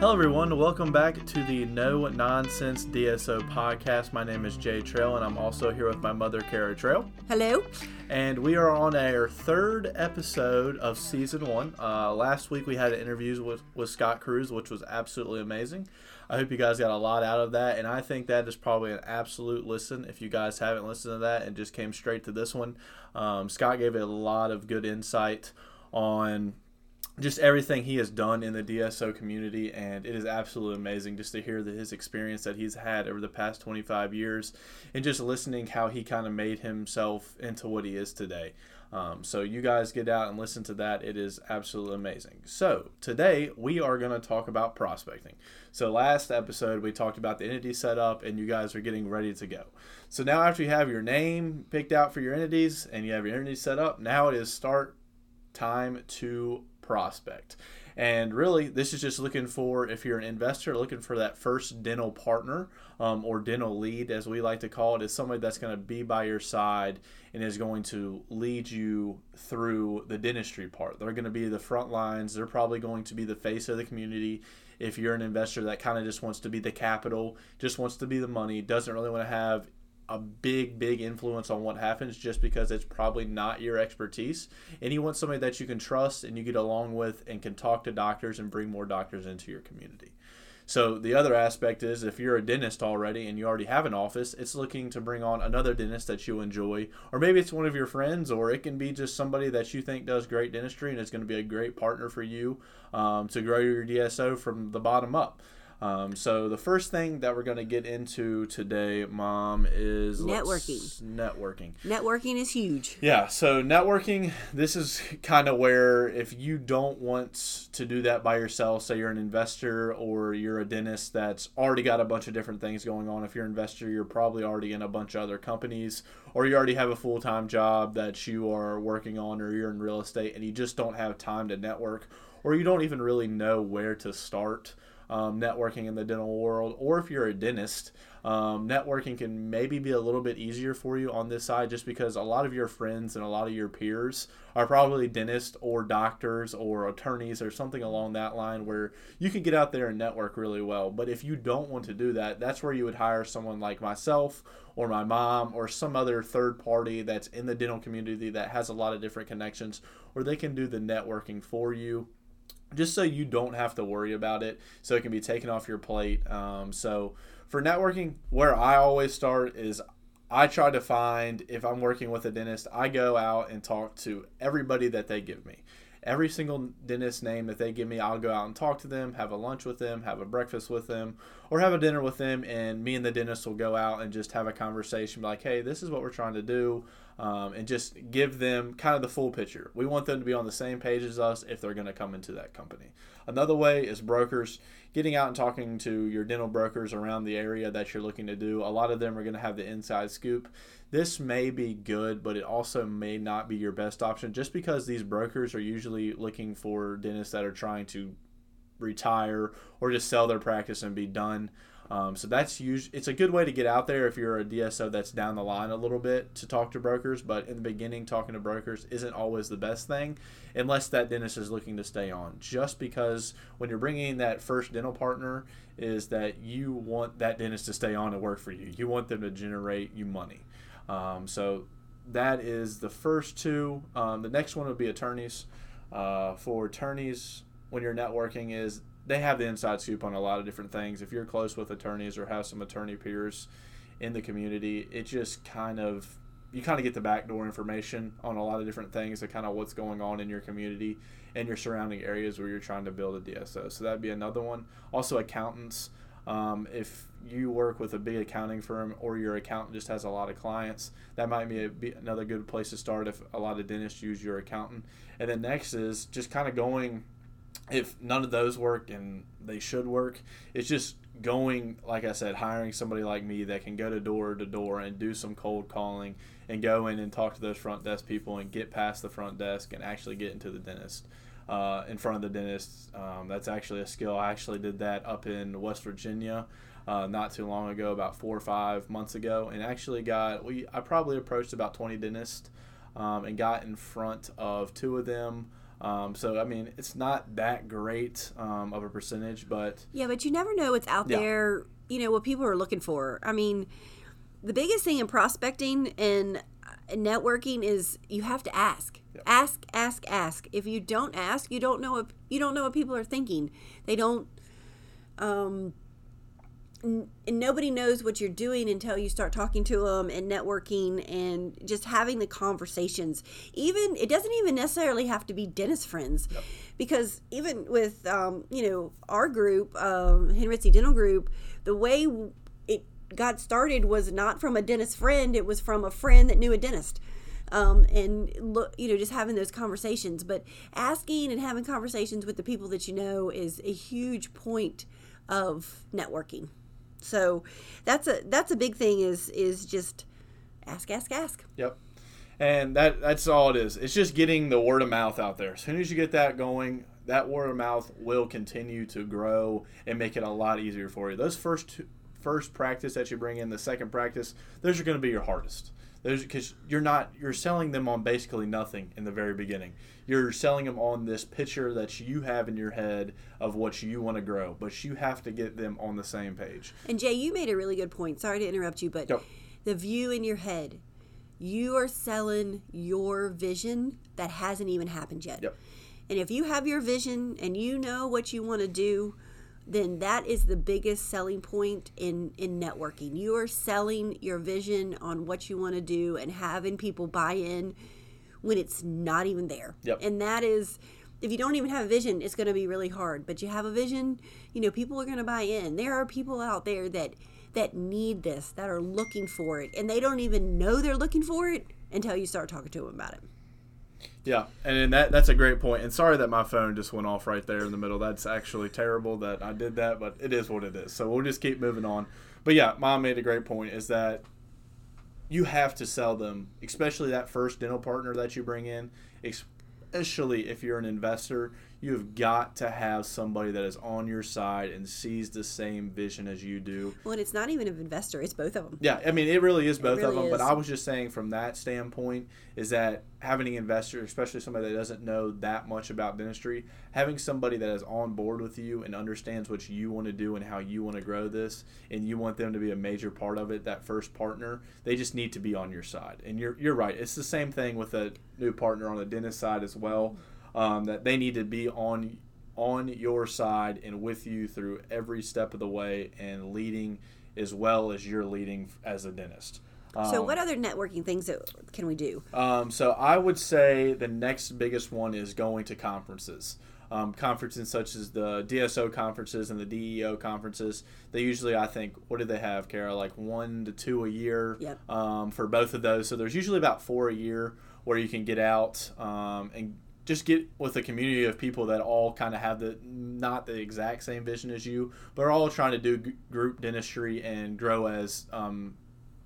Hello, everyone. Welcome back to the No Nonsense DSO podcast. My name is Jay Trail, and I'm also here with my mother, Kara Trail. Hello. And we are on our third episode of season one. Uh, last week we had interviews with, with Scott Cruz, which was absolutely amazing. I hope you guys got a lot out of that, and I think that is probably an absolute listen if you guys haven't listened to that and just came straight to this one. Um, Scott gave a lot of good insight on just everything he has done in the DSO community, and it is absolutely amazing just to hear his experience that he's had over the past 25 years, and just listening how he kind of made himself into what he is today. Um, so you guys get out and listen to that; it is absolutely amazing. So today we are going to talk about prospecting. So last episode we talked about the entity setup, and you guys are getting ready to go. So now after you have your name picked out for your entities and you have your entity set up, now it is start time to prospect. And really, this is just looking for if you're an investor looking for that first dental partner um, or dental lead, as we like to call it, is somebody that's going to be by your side and is going to lead you through the dentistry part. They're going to be the front lines. They're probably going to be the face of the community. If you're an investor that kind of just wants to be the capital, just wants to be the money, doesn't really want to have a big, big influence on what happens just because it's probably not your expertise. And you want somebody that you can trust and you get along with and can talk to doctors and bring more doctors into your community. So the other aspect is if you're a dentist already and you already have an office, it's looking to bring on another dentist that you enjoy, or maybe it's one of your friends, or it can be just somebody that you think does great dentistry and is going to be a great partner for you um, to grow your DSO from the bottom up. Um, so the first thing that we're going to get into today, Mom, is networking. Networking. Networking is huge. Yeah. So networking. This is kind of where if you don't want to do that by yourself, say you're an investor or you're a dentist that's already got a bunch of different things going on. If you're an investor, you're probably already in a bunch of other companies, or you already have a full time job that you are working on, or you're in real estate and you just don't have time to network, or you don't even really know where to start um, networking in the dental world, or if you're a dentist, um, networking can maybe be a little bit easier for you on this side just because a lot of your friends and a lot of your peers are probably dentists or doctors or attorneys or something along that line where you can get out there and network really well. But if you don't want to do that, that's where you would hire someone like myself or my mom or some other third party that's in the dental community that has a lot of different connections where they can do the networking for you just so you don't have to worry about it, so it can be taken off your plate. Um, so for networking, where I always start is I try to find if I'm working with a dentist, I go out and talk to everybody that they give me. Every single dentist name that they give me, I'll go out and talk to them, have a lunch with them, have a breakfast with them, or have a dinner with them, and me and the dentist will go out and just have a conversation, like, hey, this is what we're trying to do um, and just give them kind of the full picture. We want them to be on the same page as us if they're going to come into that company. Another way is brokers, getting out and talking to your dental brokers around the area that you're looking to do. A lot of them are going to have the inside scoop. This may be good, but it also may not be your best option just because these brokers are usually looking for dentists that are trying to retire or just sell their practice and be done. Um, so that's usually it's a good way to get out there if you're a DSO that's down the line a little bit to talk to brokers. But in the beginning, talking to brokers isn't always the best thing, unless that dentist is looking to stay on. Just because when you're bringing in that first dental partner, is that you want that dentist to stay on and work for you. You want them to generate you money. Um, so that is the first two. Um, the next one would be attorneys. Uh, for attorneys, when you're networking, is they have the inside scoop on a lot of different things. If you're close with attorneys or have some attorney peers in the community, it just kind of you kind of get the backdoor information on a lot of different things of kind of what's going on in your community and your surrounding areas where you're trying to build a DSO. So that'd be another one. Also, accountants. Um, if you work with a big accounting firm or your accountant just has a lot of clients, that might be, a, be another good place to start if a lot of dentists use your accountant. And then next is just kind of going if none of those work and they should work, it's just going, like I said, hiring somebody like me that can go to door to door and do some cold calling and go in and talk to those front desk people and get past the front desk and actually get into the dentist. Uh, in front of the dentist. Um, that's actually a skill. I actually did that up in West Virginia uh, not too long ago, about four or five months ago, and actually got we I probably approached about 20 dentists um, and got in front of two of them Um, so I mean, it's not that great um, of a percentage, but Yeah, but you never know what's out Yeah. there, you know, what people are looking for. I mean, the biggest thing in prospecting and uh, networking is you have to ask. Ask, ask, ask. If you don't ask, you don't know what you don't know what people are thinking. They don't um n- and nobody knows what you're doing until you start talking to them and networking and just having the conversations even it doesn't even necessarily have to be dentist friends because even with um, you know our group um, henritze dental group the way it got started was not from a dentist friend it was from a friend that knew a dentist um, and look, you know, just having those conversations. But asking and having conversations with the people that you know is a huge point of networking. So that's a that's a big thing. Is is just ask, ask, ask. Yep. And that that's all it is. It's just getting the word of mouth out there. As soon as you get that going, that word of mouth will continue to grow and make it a lot easier for you. Those first two, first practice that you bring in, the second practice, those are going to be your hardest. Those because you're not you're selling them on basically nothing in the very beginning. You're selling them on this picture that you have in your head of what you want to grow, but you have to get them on the same page. And Jay, you made a really good point. Sorry to interrupt you, but Yep. the view in your head, you are selling your vision that hasn't even happened yet. Yep. And if you have your vision and you know what you want to do, then that is the biggest selling point in in networking. You are selling your vision on what you want to do and having people buy in when it's not even there. Yep. And that is if you don't even have a vision, it's going to be really hard. But you have a vision, you know, people are going to buy in. There are people out there that that need this, that are looking for it, and they don't even know they're looking for it until you start talking to them about it. Yeah, and that that's a great point. And sorry that my phone just went off right there in the middle. That's actually terrible that I did that, but it is what it is. So we'll just keep moving on. But yeah, mom made a great point is that you have to sell them, especially that first dental partner that you bring in, especially if you're an investor, you have got to have somebody that is on your side and sees the same vision as you do. Well, and it's not even an investor; it's both of them. Yeah, I mean, it really is both of really them. But. I was just saying from that standpoint is that having an investor, especially somebody that doesn't know that much about dentistry, having somebody that is on board with you and understands what you want to do and how you want to grow this, and you want them to be a major part of it, that first partner, they just need to be on your side. And you're you're right. It's the same thing with a new partner on the dentist side as well. Um, that they need to be on on your side and with you through every step of the way and leading as well as you're leading as a dentist. So, Um, what other networking things that can we do? um, so I would say the next biggest one is going to conferences. Um, conferences such as the DSO conferences and the DEO conferences. They usually, I think, what do they have, Kara? Like one to two a year Yep. um, for both of those. So there's usually about four a year where you can get out um, and just get with a community of people that all kind of have the not the exact same vision as you, but are all trying to do g- group dentistry and grow as um,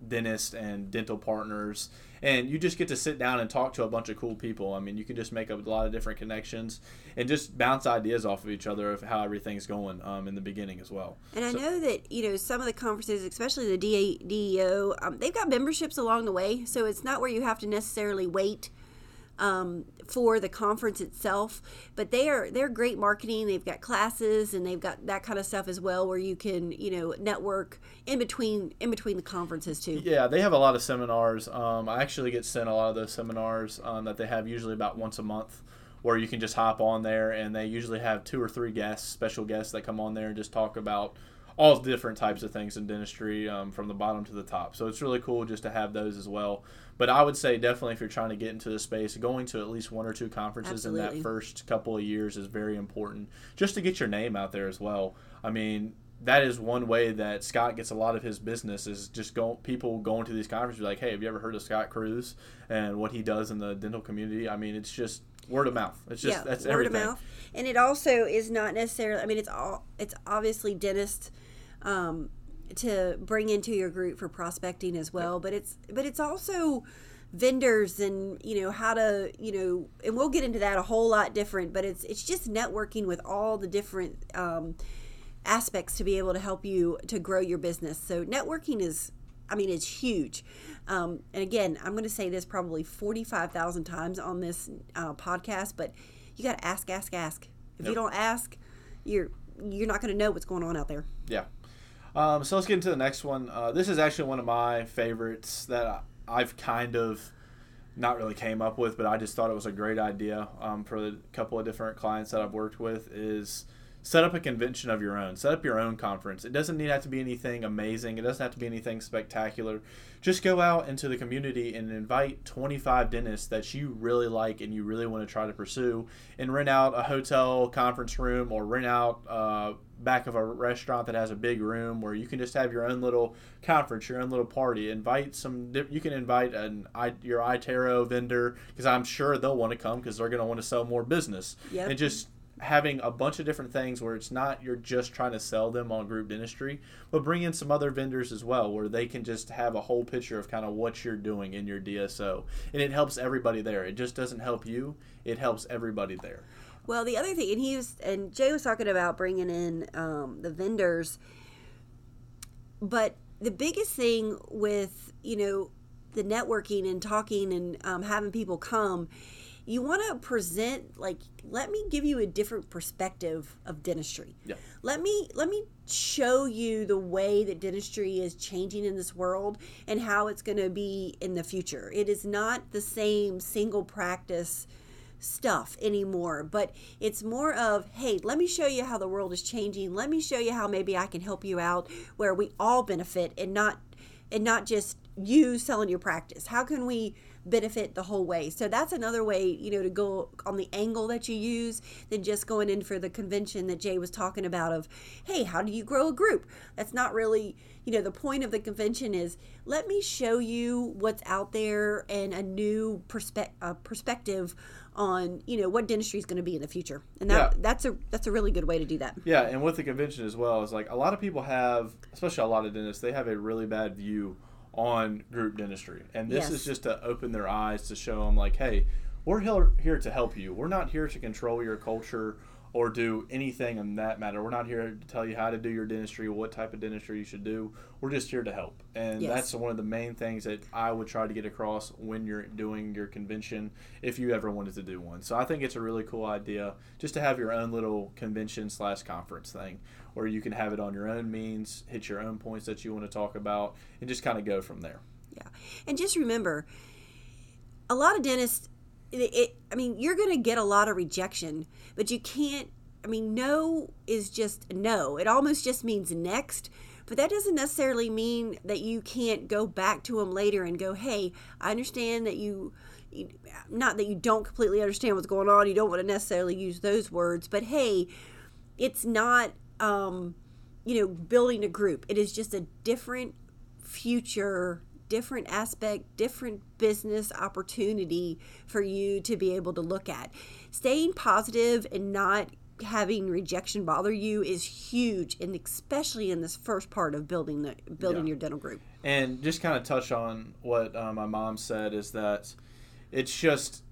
dentists and dental partners. And you just get to sit down and talk to a bunch of cool people. I mean, you can just make a lot of different connections and just bounce ideas off of each other of how everything's going um, in the beginning as well. And I know that you know some of the conferences, especially the DA, DEO, um, they've got memberships along the way, so it's not where you have to necessarily wait um, for the conference itself. But they are they're great marketing. They've got classes and they've got that kind of stuff as well, where you can you know network in between in between the conferences too. Yeah, they have a lot of seminars. Um, I actually get sent a lot of those seminars um, that they have usually about once a month, where you can just hop on there, and they usually have two or three guests, special guests that come on there and just talk about all different types of things in dentistry um, from the bottom to the top. So it's really cool just to have those as well. But I would say definitely if you're trying to get into the space, going to at least one or two conferences in that first couple of years is very important, just to get your name out there as well. I mean, that is one way that Scott gets a lot of his business is just go people going to these conferences be like, hey, have you ever heard of Scott Cruz and what he does in the dental community? I mean, it's just word of mouth. It's just that's word everything. of mouth. And it also is not necessarily. I mean, it's all. It's obviously dentists um, to bring into your group for prospecting as well. But it's but it's also vendors and you know how to you know and we'll get into that a whole lot different but it's it's just networking with all the different um, aspects to be able to help you to grow your business so networking is i mean it's huge um, and again i'm going to say this probably 45000 times on this uh, podcast but you got to ask, ask, ask. If you don't ask, you're you're not going to know what's going on out there. Yeah. Um, so let's get into the next one. Uh, this is actually one of my favorites that I've kind of not really came up with, but I just thought it was a great idea um, for a couple of different clients that I've worked with. Is set up a convention of your own. Set up your own conference. It doesn't need to have to be anything amazing. It doesn't have to be anything spectacular. Just go out into the community and invite 25 dentists that you really like and you really want to try to pursue, and rent out a hotel conference room or rent out. Uh, back of a restaurant that has a big room where you can just have your own little conference, your own little party. Invite some. You can invite an your iTero vendor because I'm sure they'll want to come because they're going to want to sell more business. Yep. And just having a bunch of different things where it's not you're just trying to sell them on group dentistry, but bring in some other vendors as well where they can just have a whole picture of kind of what you're doing in your DSO, and it helps everybody there. It just doesn't help you; it helps everybody there. Well, the other thing, and he was, and Jay was talking about bringing in um, the vendors, but the biggest thing with you know the networking and talking and um, having people come, you want to present like, let me give you a different perspective of dentistry. Yeah. Let me let me show you the way that dentistry is changing in this world and how it's going to be in the future. It is not the same single practice stuff anymore, but it's more of, hey, let me show you how the world is changing. Let me show you how maybe I can help you out where we all benefit and not and not just you selling your practice. How can we benefit the whole way? So that's another way, you know, to go on the angle that you use than just going in for the convention that Jay was talking about of, hey, how do you grow a group? That's not really, you know, the point of the convention is let me show you what's out there and a new perspe- uh, perspective on, you know, what dentistry is going to be in the future. And that Yeah. that's a that's a really good way to do that. Yeah, and with the convention as well, is like a lot of people have, especially a lot of dentists, they have a really bad view on group dentistry, and this Yes. is just to open their eyes to show them like, hey, we're here here to help you. We're not here to control your culture or do anything in that matter. We're not here to tell you how to do your dentistry or what type of dentistry you should do. We're just here to help, and Yes. that's one of the main things that I would try to get across when you're doing your convention, if you ever wanted to do one. So I think it's a really cool idea just to have your own little convention slash conference thing, where you can have it on your own means, hit your own points that you want to talk about, and just kind of go from there. Yeah. And just remember, a lot of dentists, it, I mean, you're going to get a lot of rejection, but you can't, I mean, no is just no. It almost just means next. But that doesn't necessarily mean that you can't go back to them later and go, hey, I understand that you- not that you don't completely understand what's going on. You don't want to necessarily use those words, but hey, it's not, um, you know, building a group. It is just a different future, different aspect, different business opportunity for you to be able to look at. Staying positive and not having rejection bother you is huge and especially in this first part of building the building Yeah. your dental group And just kind of touch on what uh, my mom said is that it's just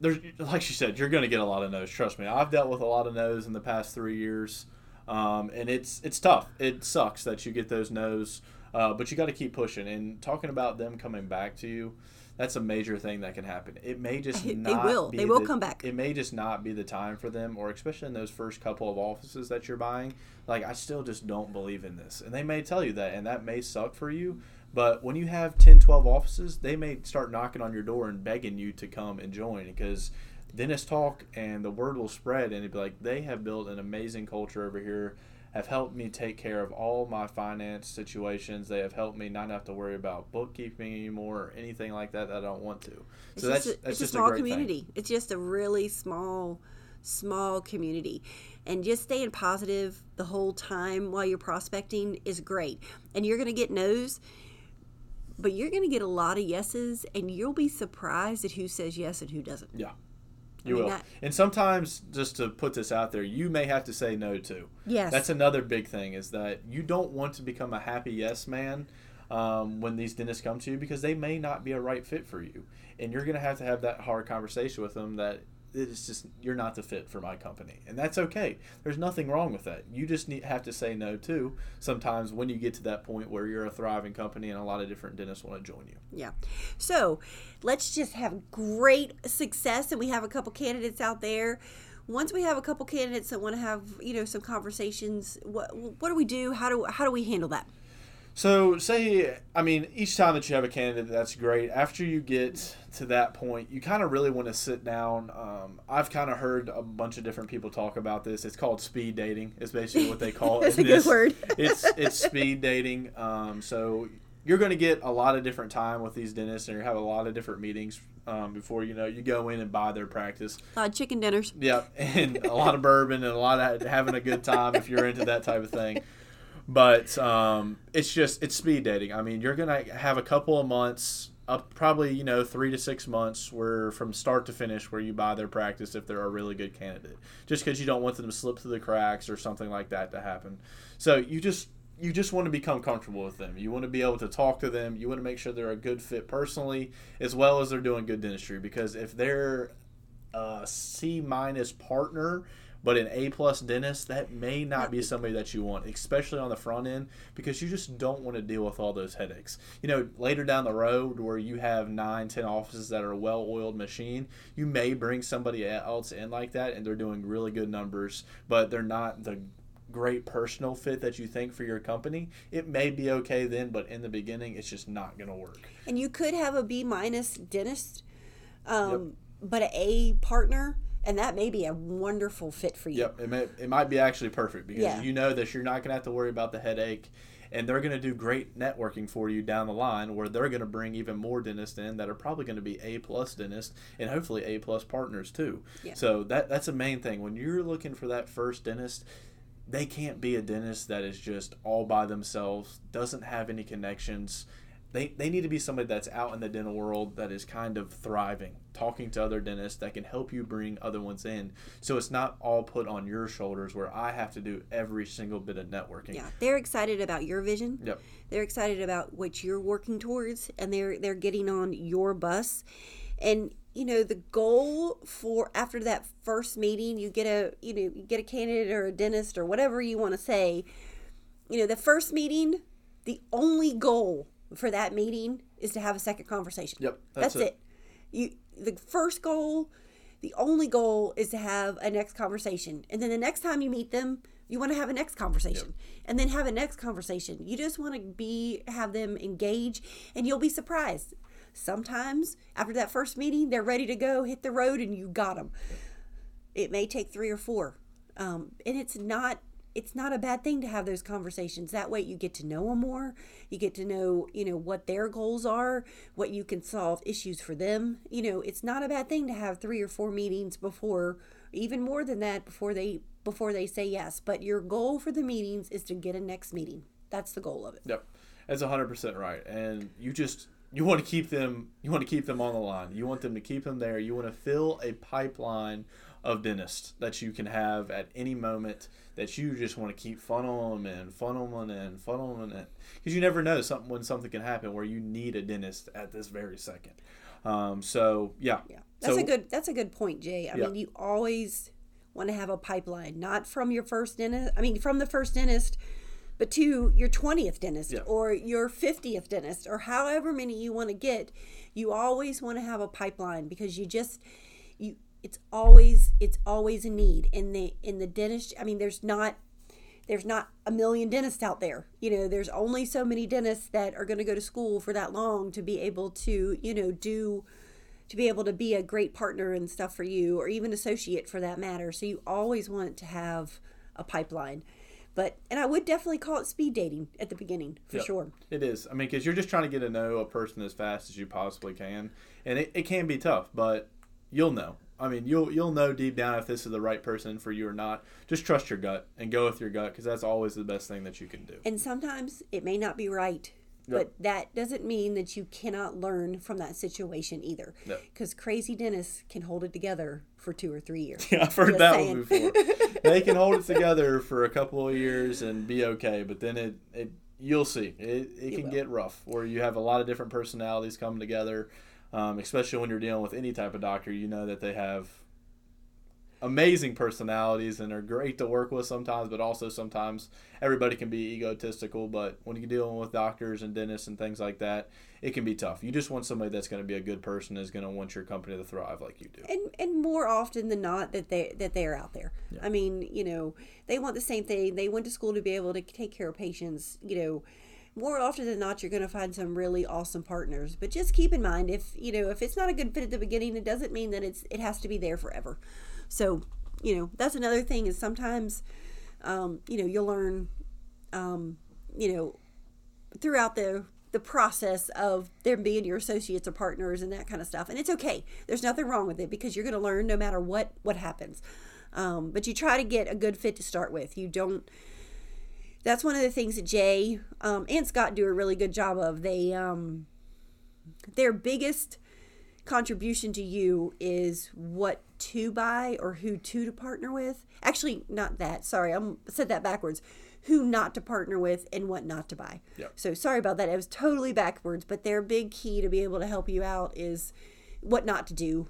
there's like she said you're going to get a lot of no's. Trust me, I've dealt with a lot of no's in the past three years, um, and it's it's tough. It sucks that you get those no's, uh, but you got to keep pushing. And talking about them coming back to you, that's a major thing that can happen. It may just They not will. be They will the- come back. It may just not be the time for them, or especially in those first couple of offices that you're buying. Like I still just don't believe in this, and they may tell you that, and that may suck for you. But when you have 10, 12 offices, they may start knocking on your door and begging you to come and join because then it's talk and the word will spread and it'd be like they have built an amazing culture over here have helped me take care of all my finance situations. They have helped me not have to worry about bookkeeping anymore or anything like that that i don't want to. It's so that's a, that's it's just a small great thing. community. It's just a really small small community. And just staying positive the whole time while you're prospecting is great. And you're going to get no's but you're going to get a lot of yeses and you'll be surprised at who says yes and who doesn't. Yeah you mean, will. And sometimes just to put this out there you may have to say no to. yes. That's another big thing is that you don't want to become a happy yes man um, when these dentists come to you because they may not be a right fit for you, and you're gonna have to have that hard conversation with them that it's just you're not the fit for my company, and that's okay. There's nothing wrong with that. You just need have to say no too. Sometimes when you get to that point where you're a thriving company and a lot of different dentists want to join you. Yeah. So let's just have great success, and we have a couple candidates out there. Once we have a couple candidates that want to have you know some conversations, what what do we do? How do how do we handle that? So, say, I mean, each time that you have a candidate, that's great. After you get to that point, you kind of really want to sit down. Um, I've kind of heard a bunch of different people talk about this. It's called speed dating. It's basically what they call That's it. a good word. it's it's speed dating. Um, so you're going to get a lot of different time with these dentists, and you have a lot of different meetings um, before you know you go in and buy their practice. Uh, chicken dinners. Yeah, and a lot of bourbon and a lot of having a good time if you're into that type of thing. But um, it's just it's speed dating. I mean, you're gonna have a couple of months, up probably you know three to six months, where from start to finish, where you buy their practice if they're a really good candidate. Just because you don't want them to slip through the cracks or something like that to happen. So you just you just want to become comfortable with them. You want to be able to talk to them. You want to make sure they're a good fit personally, as well as they're doing good dentistry. Because if they're a C minus partner, but an A plus dentist, that may not be somebody that you want, especially on the front end, because you just don't want to deal with all those headaches. You know, later down the road where you have nine, ten offices that are a well oiled machine, you may bring somebody else in like that and they're doing really good numbers, but they're not the great personal fit that you think for your company. It may be okay then, but in the beginning, it's just not going to work. And you could have a B minus dentist, um, but a A partner, and that may be a wonderful fit for you. Yep, it, may, it might be actually perfect because Yeah. you know that you're not going to have to worry about the headache, and they're going to do great networking for you down the line, where they're going to bring even more dentists in that are probably going to be A plus dentists and hopefully A plus partners too. So that that's a main thing when you're looking for that first dentist. They can't be a dentist that is just all by themselves, doesn't have any connections. They, they need to be somebody that's out in the dental world that is kind of thriving, talking to other dentists that can help you bring other ones in. So it's not all put on your shoulders where I have to do every single bit of networking. Yeah, they're excited about your vision. Yep. They're excited about what you're working towards, and they're they're getting on your bus. And you know the goal for after that first meeting, you get a you know you get a candidate or a dentist or whatever you want to say. You know the first meeting, the only goal for that meeting is to have a second conversation. Yep, that's, that's it. it. You the first goal, the only goal is to have a next conversation, and then the next time you meet them, you want to have a next conversation, and then have a next conversation. You just want to be have them engage, and you'll be surprised. Sometimes after that first meeting, they're ready to go hit the road, and you got them. It may take three or four, um, and it's not it's not a bad thing to have those conversations. That way you get to know them more. You get to know you know what their goals are what you can solve issues for them. You know it's not a bad thing to have three or four meetings before even more than that before they before they say yes. But your goal for the meetings is to get a next meeting. That's the goal of it. Yep, that's hundred percent right. And you just you want to keep them you want to keep them on the line. You want them to keep them there. You want to fill a pipeline of dentists that you can have at any moment that you just want to keep funneling them in, funneling them in, funneling them in. Because you never know something when something can happen where you need a dentist at this very second. Um, so yeah, Yeah, that's So- a good that's a good point, Jay. I Yeah. mean, you always want to have a pipeline, not from your first dentist. I mean, from the first dentist, but to your twentieth dentist Yeah. or your fiftieth dentist or however many you want to get. You always want to have a pipeline because you just you. It's always it's always a need in the in the dentist. I mean, there's not there's not a million dentists out there. You know, there's only so many dentists that are going to go to school for that long to be able to, you know, do to be able to be a great partner and stuff for you or even associate for that matter. So you always want to have a pipeline. But and I would definitely call it speed dating at the beginning for Yep. sure. It is. I mean, because you're just trying to get to know a person as fast as you possibly can, and it, it can be tough, but you'll know. I mean, you'll you'll know deep down if this is the right person for you or not. Just trust your gut and go with your gut because that's always the best thing that you can do. And sometimes it may not be right. Yep. But that doesn't mean that you cannot learn from that situation either. Yep. Because crazy dentists can hold it together for two or three years. Yeah, I've heard Just that saying. one before. they can hold it together for a couple of years and be okay, but then it, it you'll see it, it can will. get rough where you have a lot of different personalities coming together. Um, especially when you're dealing with any type of doctor, you know that they have amazing personalities and are great to work with sometimes, but also sometimes everybody can be egotistical. But when you're dealing with doctors and dentists and things like that, it can be tough. You just want somebody that's going to be a good person, is going to want your company to thrive like you do. And and more often than not that they that they are out there. Yeah. I mean, you know, they want the same thing. They went to school to be able to take care of patients. You know more often than not you're going to find some really awesome partners. But just keep in mind if you know if it's not a good fit at the beginning it doesn't mean that it's it has to be there forever. So you know that's another thing is sometimes um, you know you'll learn um, you know throughout the the process of them being your associates or partners and that kind of stuff. And it's okay. There's nothing wrong with it because you're going to learn no matter what what happens. Um, but you try to get a good fit to start with. You don't that's one of the things that Jay um, and Scott do a really good job of. They um, their biggest contribution to you is what to buy or who to to partner with. Actually, not that. Sorry, I said that backwards. Who not to partner with and what not to buy. Yep. So sorry about that. It was totally backwards. But their big key to be able to help you out is what not to do,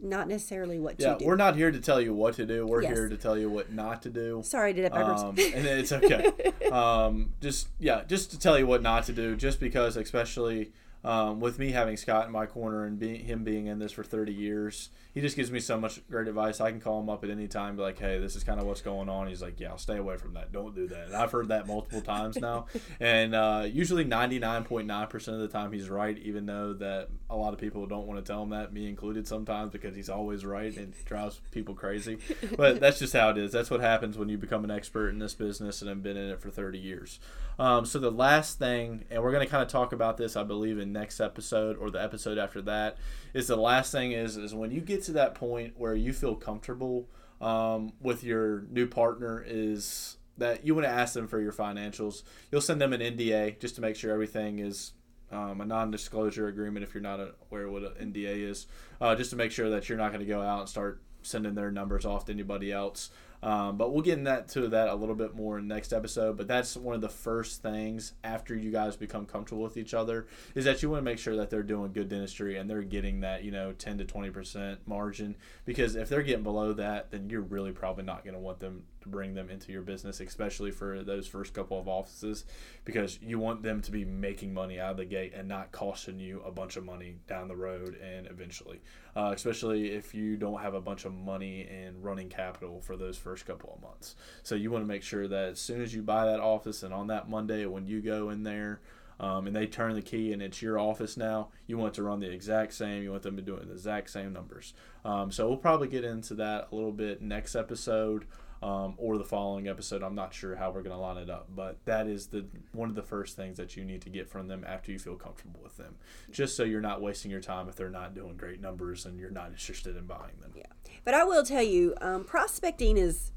not necessarily what yeah, to do. we're not here to tell you what to do. We're yes. here to tell you what not to do. Sorry, I did it backwards. Um, and it's okay. um, just yeah, just to tell you what not to do. Just because, especially um, with me having Scott in my corner and being, him being in this for 30 years, he just gives me so much great advice. I can call him up at any time, be like, "Hey, this is kind of what's going on." He's like, "Yeah, I'll stay away from that. Don't do that." And I've heard that multiple times now, and uh, usually 99.9 percent of the time he's right, even though that a lot of people don't want to tell him that, me included sometimes, because he's always right and drives people crazy. But that's just how it is. That's what happens when you become an expert in this business and have been in it for 30 years. Um, so the last thing, and we're going to kind of talk about this, I believe, in next episode or the episode after that, is the last thing is is when you get to that point where you feel comfortable um, with your new partner is that you want to ask them for your financials. You'll send them an NDA just to make sure everything is um, a non-disclosure agreement if you're not aware what an NDA is, uh, just to make sure that you're not going to go out and start sending their numbers off to anybody else. Um, but we'll get in that to that a little bit more in next episode. But that's one of the first things after you guys become comfortable with each other is that you want to make sure that they're doing good dentistry and they're getting that you know 10 to 20 percent margin. Because if they're getting below that, then you're really probably not going to want them to bring them into your business, especially for those first couple of offices, because you want them to be making money out of the gate and not costing you a bunch of money down the road and eventually. Uh, especially if you don't have a bunch of money and running capital for those first couple of months. So you want to make sure that as soon as you buy that office and on that Monday when you go in there, um, and they turn the key and it's your office now, you want to run the exact same. You want them to do it the exact same numbers. Um, so we'll probably get into that a little bit next episode um, or the following episode. I'm not sure how we're going to line it up, but that is the one of the first things that you need to get from them after you feel comfortable with them, just so you're not wasting your time if they're not doing great numbers and you're not interested in buying them. Yeah, but I will tell you, um, prospecting is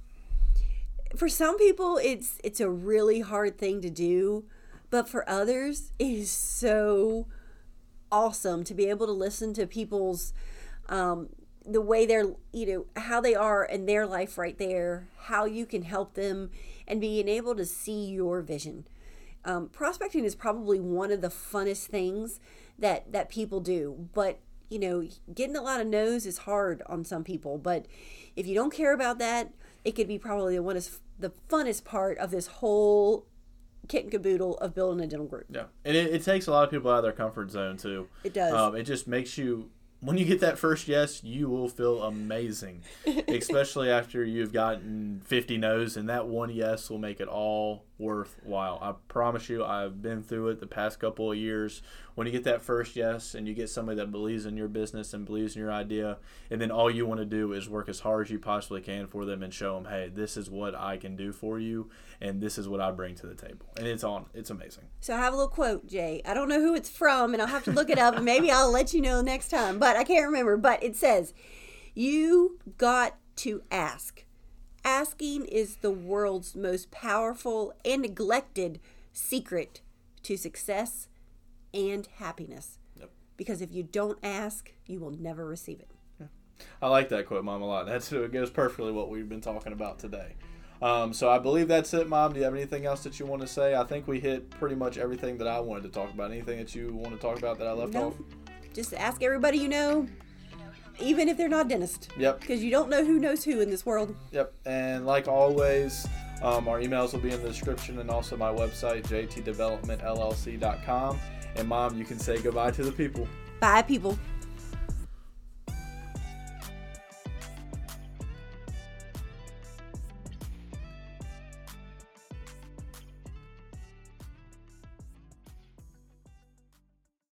for some people it's it's a really hard thing to do, but for others it is so awesome to be able to listen to people's um, the way they're you know how they are in their life right there how you can help them and being able to see your vision. Um, prospecting is probably one of the funnest things that that people do but you know getting a lot of no's is hard on some people but if you don't care about that it could be probably the one of the funnest part of this whole kit and caboodle of building a dental group. Yeah and it, it takes a lot of people out of their comfort zone too. It does. Um, it just makes you when you get that first yes, you will feel amazing, especially after you've gotten 50 no's, and that one yes will make it all worthwhile. I promise you, I've been through it the past couple of years. When you get that first yes, and you get somebody that believes in your business and believes in your idea, and then all you want to do is work as hard as you possibly can for them and show them, hey, this is what I can do for you, and this is what I bring to the table, and it's on. It's amazing. So I have a little quote, Jay. I don't know who it's from, and I'll have to look it up, and maybe I'll let you know next time. But I can't remember. But it says, "You got to ask." Asking is the world's most powerful and neglected secret to success and happiness. Yep. Because if you don't ask, you will never receive it. Yeah. I like that quote, Mom, a lot. That's it goes perfectly what we've been talking about today. Um, so I believe that's it, Mom. Do you have anything else that you want to say? I think we hit pretty much everything that I wanted to talk about. Anything that you want to talk about that I left no. off? Just ask everybody you know, even if they're not dentist. Yep. Because you don't know who knows who in this world. Yep. And like always, um, our emails will be in the description and also my website, jtdevelopmentllc.com. And mom, you can say goodbye to the people. Bye, people.